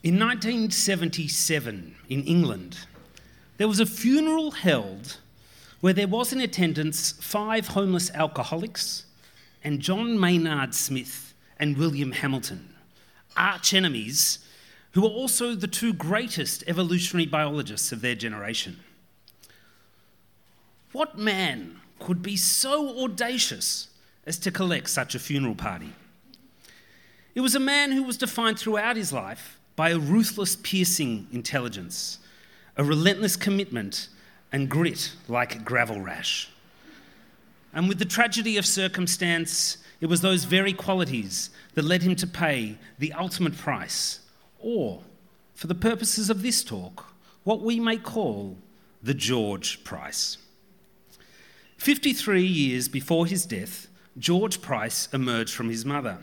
In 1977, in England, there was a funeral held where there was in attendance five homeless alcoholics and John Maynard Smith and William Hamilton, arch enemies who were also the two greatest evolutionary biologists of their generation. What man could be so audacious as to collect such a funeral party? It was a man who was defined throughout his life by a ruthless, piercing intelligence, a relentless commitment, and grit like gravel rash. And with the tragedy of circumstance, it was those very qualities that led him to pay the ultimate price, or, for the purposes of this talk, what we may call the George Price. 53 years before his death, George Price emerged from his mother.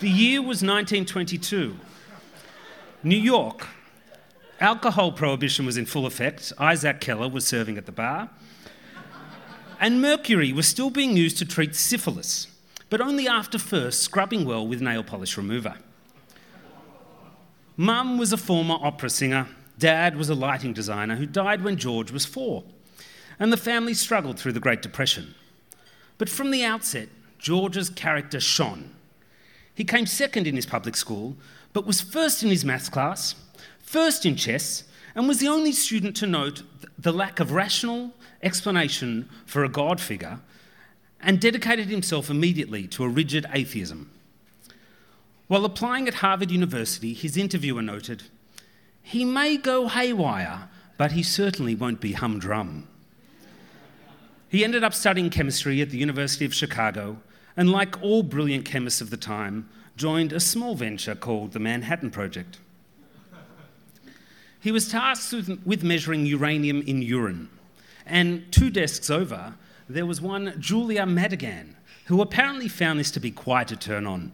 The year was 1922. New York. Alcohol prohibition was in full effect. Isaac Keller was serving at the bar. And mercury was still being used to treat syphilis, but only after first scrubbing well with nail polish remover. Mum was a former opera singer. Dad was a lighting designer who died when George was four and the family struggled through the Great Depression. But from the outset, George's character shone. He came second in his public school, but was first in his maths class, first in chess, and was the only student to note the lack of rational explanation for a God figure, and dedicated himself immediately to a rigid atheism. While applying at Harvard University, his interviewer noted, He may go haywire, but he certainly won't be humdrum. He ended up studying chemistry at the University of Chicago, and like all brilliant chemists of the time, joined a small venture called the Manhattan Project. He was tasked with measuring uranium in urine, and two desks over, there was one Julia Madigan, who apparently found this to be quite a turn on.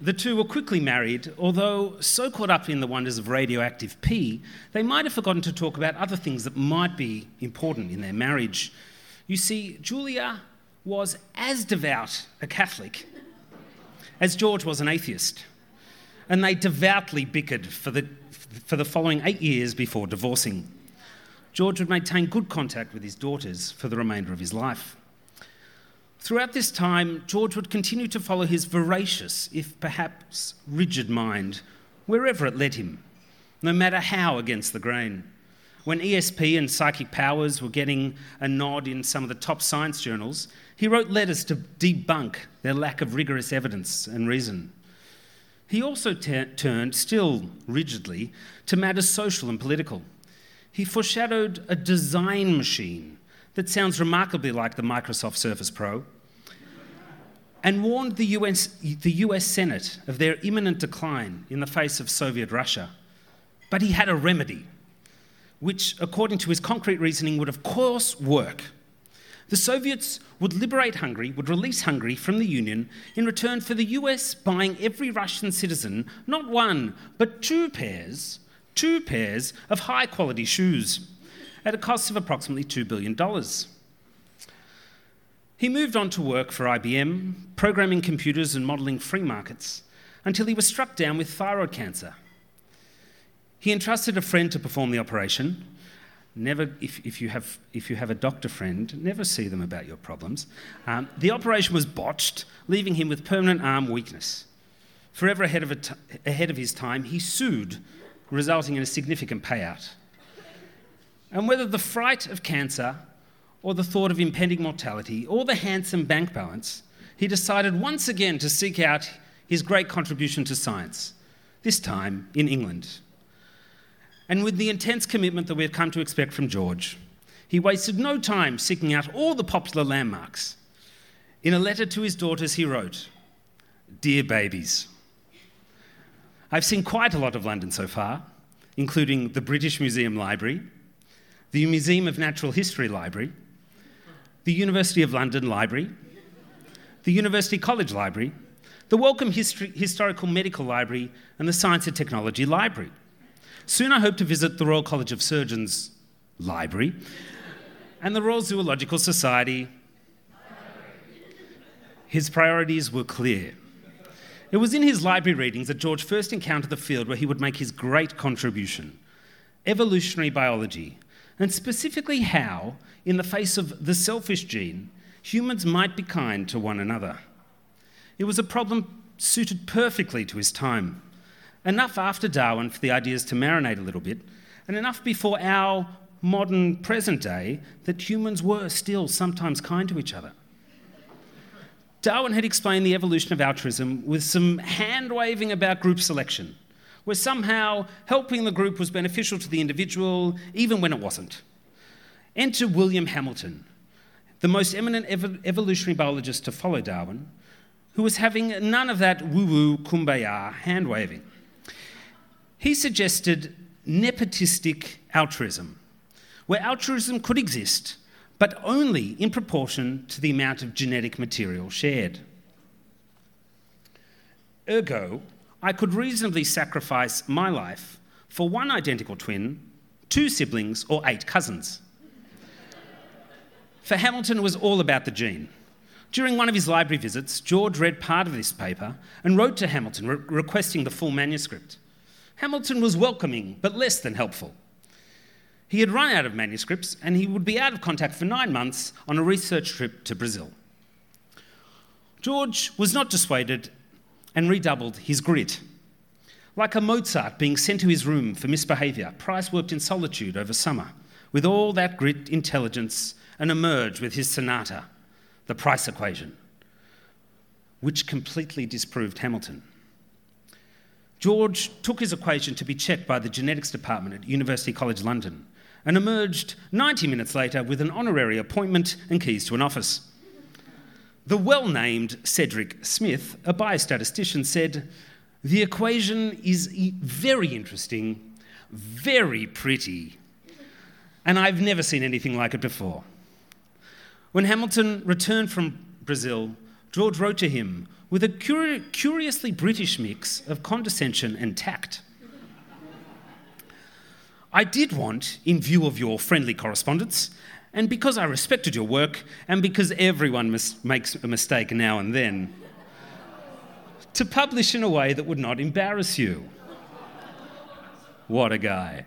The two were quickly married, although so caught up in the wonders of radioactive pee, they might have forgotten to talk about other things that might be important in their marriage. You see, Julia was as devout a Catholic as George was an atheist, and they devoutly bickered for the, for the following eight years before divorcing. George would maintain good contact with his daughters for the remainder of his life. Throughout this time, George would continue to follow his voracious, if perhaps rigid mind, wherever it led him, no matter how against the grain. When ESP and psychic powers were getting a nod in some of the top science journals, he wrote letters to debunk their lack of rigorous evidence and reason. He also t- turned, still rigidly, to matters social and political. He foreshadowed a design machine that sounds remarkably like the Microsoft Surface Pro and warned the US, the US Senate of their imminent decline in the face of Soviet Russia. But he had a remedy, which, according to his concrete reasoning, would of course work. The Soviets would liberate Hungary, would release Hungary from the Union in return for the US buying every Russian citizen not one, but two pairs, two pairs of high quality shoes at a cost of approximately $2 billion. He moved on to work for IBM, programming computers and modelling free markets, until he was struck down with thyroid cancer. He entrusted a friend to perform the operation. Never, if, if, you, have, if you have a doctor friend, never see them about your problems. Um, the operation was botched, leaving him with permanent arm weakness. Forever ahead of, ahead of his time, he sued, resulting in a significant payout. And whether the fright of cancer or the thought of impending mortality, or the handsome bank balance, he decided once again to seek out his great contribution to science, this time in England. And with the intense commitment that we have come to expect from George, he wasted no time seeking out all the popular landmarks. In a letter to his daughters, he wrote Dear babies, I've seen quite a lot of London so far, including the British Museum Library, the Museum of Natural History Library, the University of London Library, the University College Library, the Wellcome History, Historical Medical Library, and the Science and Technology Library. Soon I hope to visit the Royal College of Surgeons Library and the Royal Zoological Society. His priorities were clear It was in his library readings that George first encountered the field where he would make his great contribution evolutionary biology, and specifically how, in the face of the selfish gene, humans might be kind to one another. It was a problem suited perfectly to his time. Enough after Darwin for the ideas to marinate a little bit, and enough before our modern present day that humans were still sometimes kind to each other. Darwin had explained the evolution of altruism with some hand waving about group selection, where somehow helping the group was beneficial to the individual, even when it wasn't. Enter William Hamilton, the most eminent ev- evolutionary biologist to follow Darwin, who was having none of that woo woo kumbaya hand waving. He suggested nepotistic altruism, where altruism could exist but only in proportion to the amount of genetic material shared. Ergo, I could reasonably sacrifice my life for one identical twin, two siblings, or eight cousins. For Hamilton, was all about the gene. During one of his library visits, George read part of this paper and wrote to Hamilton re- requesting the full manuscript. Hamilton was welcoming, but less than helpful. He had run out of manuscripts and he would be out of contact for nine months on a research trip to Brazil. George was not dissuaded and redoubled his grit. Like a Mozart being sent to his room for misbehaviour, Price worked in solitude over summer with all that grit, intelligence, and emerged with his sonata, The Price Equation, which completely disproved Hamilton. George took his equation to be checked by the genetics department at University College London and emerged 90 minutes later with an honorary appointment and keys to an office. The well named Cedric Smith, a biostatistician, said, The equation is very interesting, very pretty, and I've never seen anything like it before. When Hamilton returned from Brazil, George wrote to him with a curiously British mix of condescension and tact. I did want, in view of your friendly correspondence, and because I respected your work, and because everyone mis- makes a mistake now and then, to publish in a way that would not embarrass you. What a guy.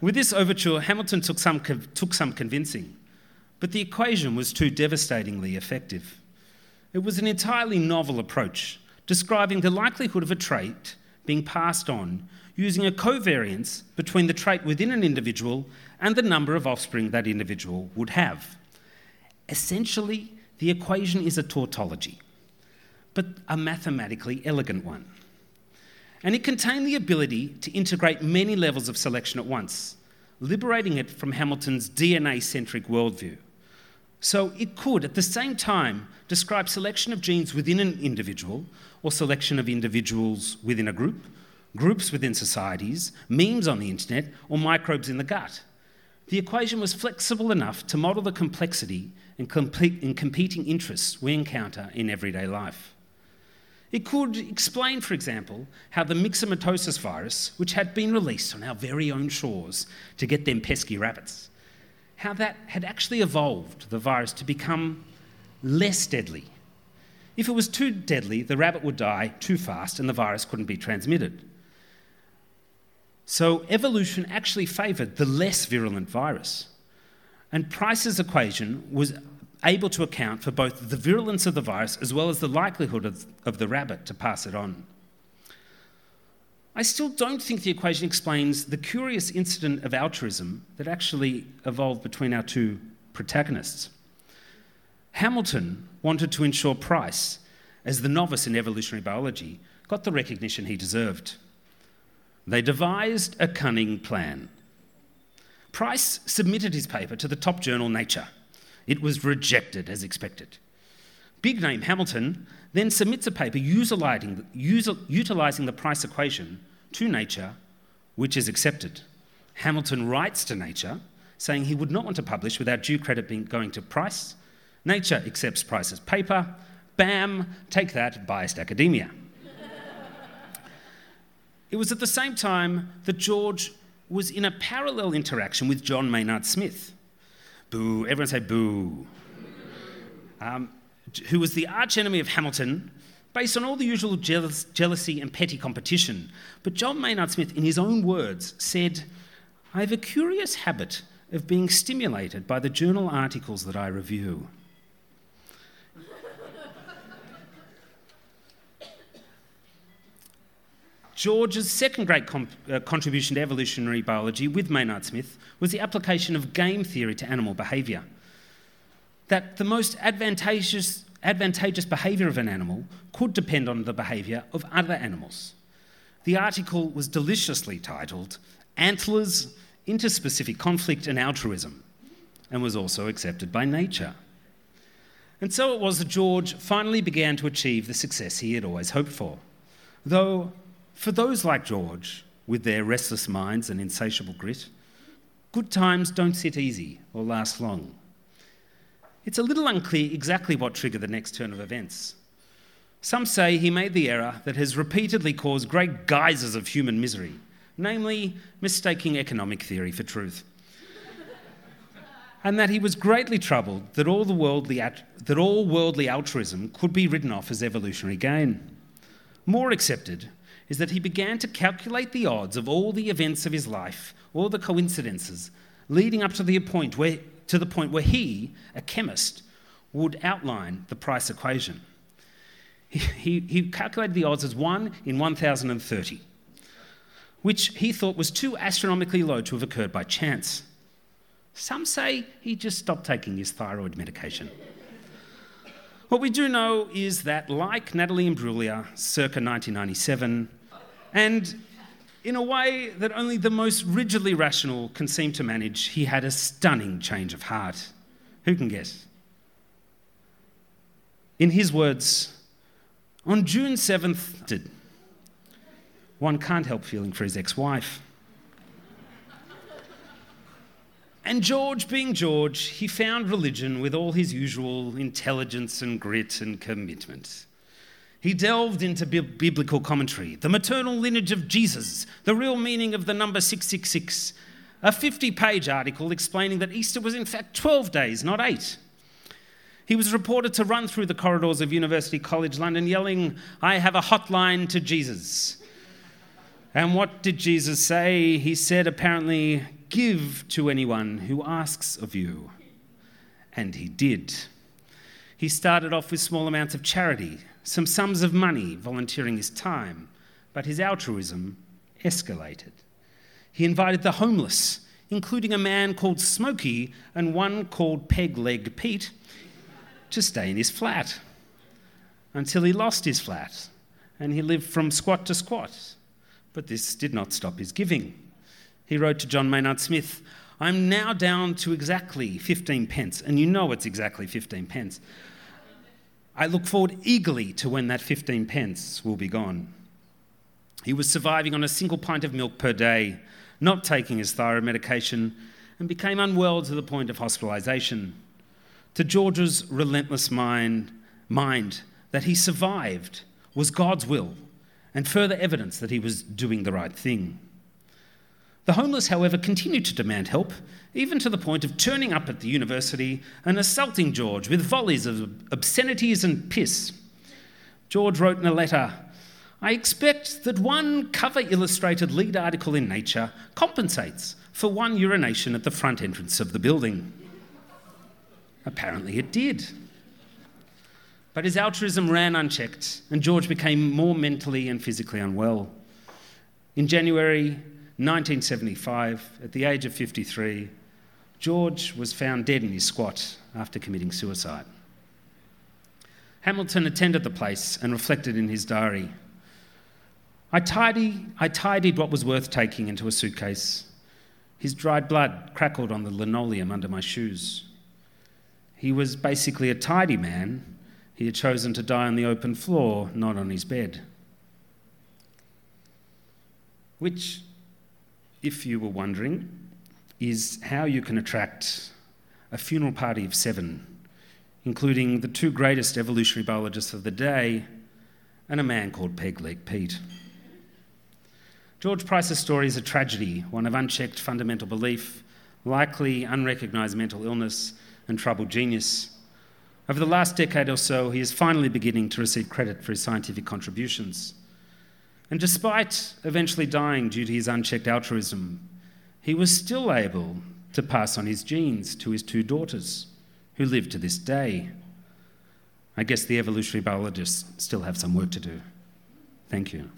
With this overture, Hamilton took some, took some convincing, but the equation was too devastatingly effective. It was an entirely novel approach, describing the likelihood of a trait being passed on using a covariance between the trait within an individual and the number of offspring that individual would have. Essentially, the equation is a tautology, but a mathematically elegant one. And it contained the ability to integrate many levels of selection at once, liberating it from Hamilton's DNA centric worldview. So it could, at the same time, describe selection of genes within an individual or selection of individuals within a group, groups within societies, memes on the internet, or microbes in the gut. The equation was flexible enough to model the complexity and, in competing interests we encounter in everyday life. It could explain, for example, how the myxomatosis virus, which had been released on our very own shores to get them pesky rabbits, how that had actually evolved the virus to become less deadly. If it was too deadly, the rabbit would die too fast and the virus couldn't be transmitted. So evolution actually favoured the less virulent virus. And Price's equation was able to account for both the virulence of the virus as well as the likelihood of, of the rabbit to pass it on. I still don't think the equation explains the curious incident of altruism that actually evolved between our two protagonists. Hamilton wanted to ensure Price, as the novice in evolutionary biology, got the recognition he deserved. They devised a cunning plan. Price submitted his paper to the top journal Nature. It was rejected as expected. Big name Hamilton then submits a paper utilizing, utilizing the Price equation to Nature, which is accepted. Hamilton writes to Nature saying he would not want to publish without due credit being going to Price. Nature accepts Price's paper. Bam, take that, biased academia. It was at the same time that George was in a parallel interaction with John Maynard Smith. Boo, everyone say boo. Um, who was the archenemy of Hamilton, based on all the usual jealous, jealousy and petty competition. But John Maynard Smith, in his own words, said, I have a curious habit of being stimulated by the journal articles that I review. George's second great com- uh, contribution to evolutionary biology with Maynard Smith was the application of game theory to animal behaviour. That the most advantageous, advantageous behaviour of an animal could depend on the behaviour of other animals. The article was deliciously titled Antlers, Interspecific Conflict and Altruism, and was also accepted by Nature. And so it was that George finally began to achieve the success he had always hoped for. Though for those like George, with their restless minds and insatiable grit, good times don't sit easy or last long. It's a little unclear exactly what triggered the next turn of events. Some say he made the error that has repeatedly caused great geysers of human misery, namely mistaking economic theory for truth. and that he was greatly troubled that all, the worldly, that all worldly altruism could be written off as evolutionary gain. More accepted is that he began to calculate the odds of all the events of his life, all the coincidences, leading up to the point where, to the point where he, a chemist, would outline the price equation. He, he, he calculated the odds as 1 in 1,030, which he thought was too astronomically low to have occurred by chance. Some say he just stopped taking his thyroid medication. What we do know is that, like Natalie Imbruglia, circa 1997, and in a way that only the most rigidly rational can seem to manage, he had a stunning change of heart. Who can guess? In his words, on June 7th, one can't help feeling for his ex wife. And George, being George, he found religion with all his usual intelligence and grit and commitment. He delved into bi- biblical commentary, the maternal lineage of Jesus, the real meaning of the number 666, a 50 page article explaining that Easter was in fact 12 days, not eight. He was reported to run through the corridors of University College London yelling, I have a hotline to Jesus. And what did Jesus say? He said, apparently, give to anyone who asks of you. And he did. He started off with small amounts of charity, some sums of money, volunteering his time, but his altruism escalated. He invited the homeless, including a man called Smokey and one called Peg Leg Pete, to stay in his flat until he lost his flat and he lived from squat to squat. But this did not stop his giving. He wrote to John Maynard Smith, I'm now down to exactly 15 pence, and you know it's exactly 15 pence. I look forward eagerly to when that 15 pence will be gone. He was surviving on a single pint of milk per day, not taking his thyroid medication, and became unwell to the point of hospitalisation. To George's relentless mind, mind, that he survived was God's will and further evidence that he was doing the right thing. The homeless, however, continued to demand help, even to the point of turning up at the university and assaulting George with volleys of obscenities and piss. George wrote in a letter I expect that one cover illustrated lead article in Nature compensates for one urination at the front entrance of the building. Apparently, it did. But his altruism ran unchecked, and George became more mentally and physically unwell. In January 1975, at the age of 53, George was found dead in his squat after committing suicide. Hamilton attended the place and reflected in his diary I, tidy, I tidied what was worth taking into a suitcase. His dried blood crackled on the linoleum under my shoes. He was basically a tidy man. He had chosen to die on the open floor, not on his bed. Which if you were wondering, is how you can attract a funeral party of seven, including the two greatest evolutionary biologists of the day and a man called Peg Leg Pete. George Price's story is a tragedy, one of unchecked fundamental belief, likely unrecognised mental illness, and troubled genius. Over the last decade or so, he is finally beginning to receive credit for his scientific contributions. And despite eventually dying due to his unchecked altruism, he was still able to pass on his genes to his two daughters, who live to this day. I guess the evolutionary biologists still have some work to do. Thank you.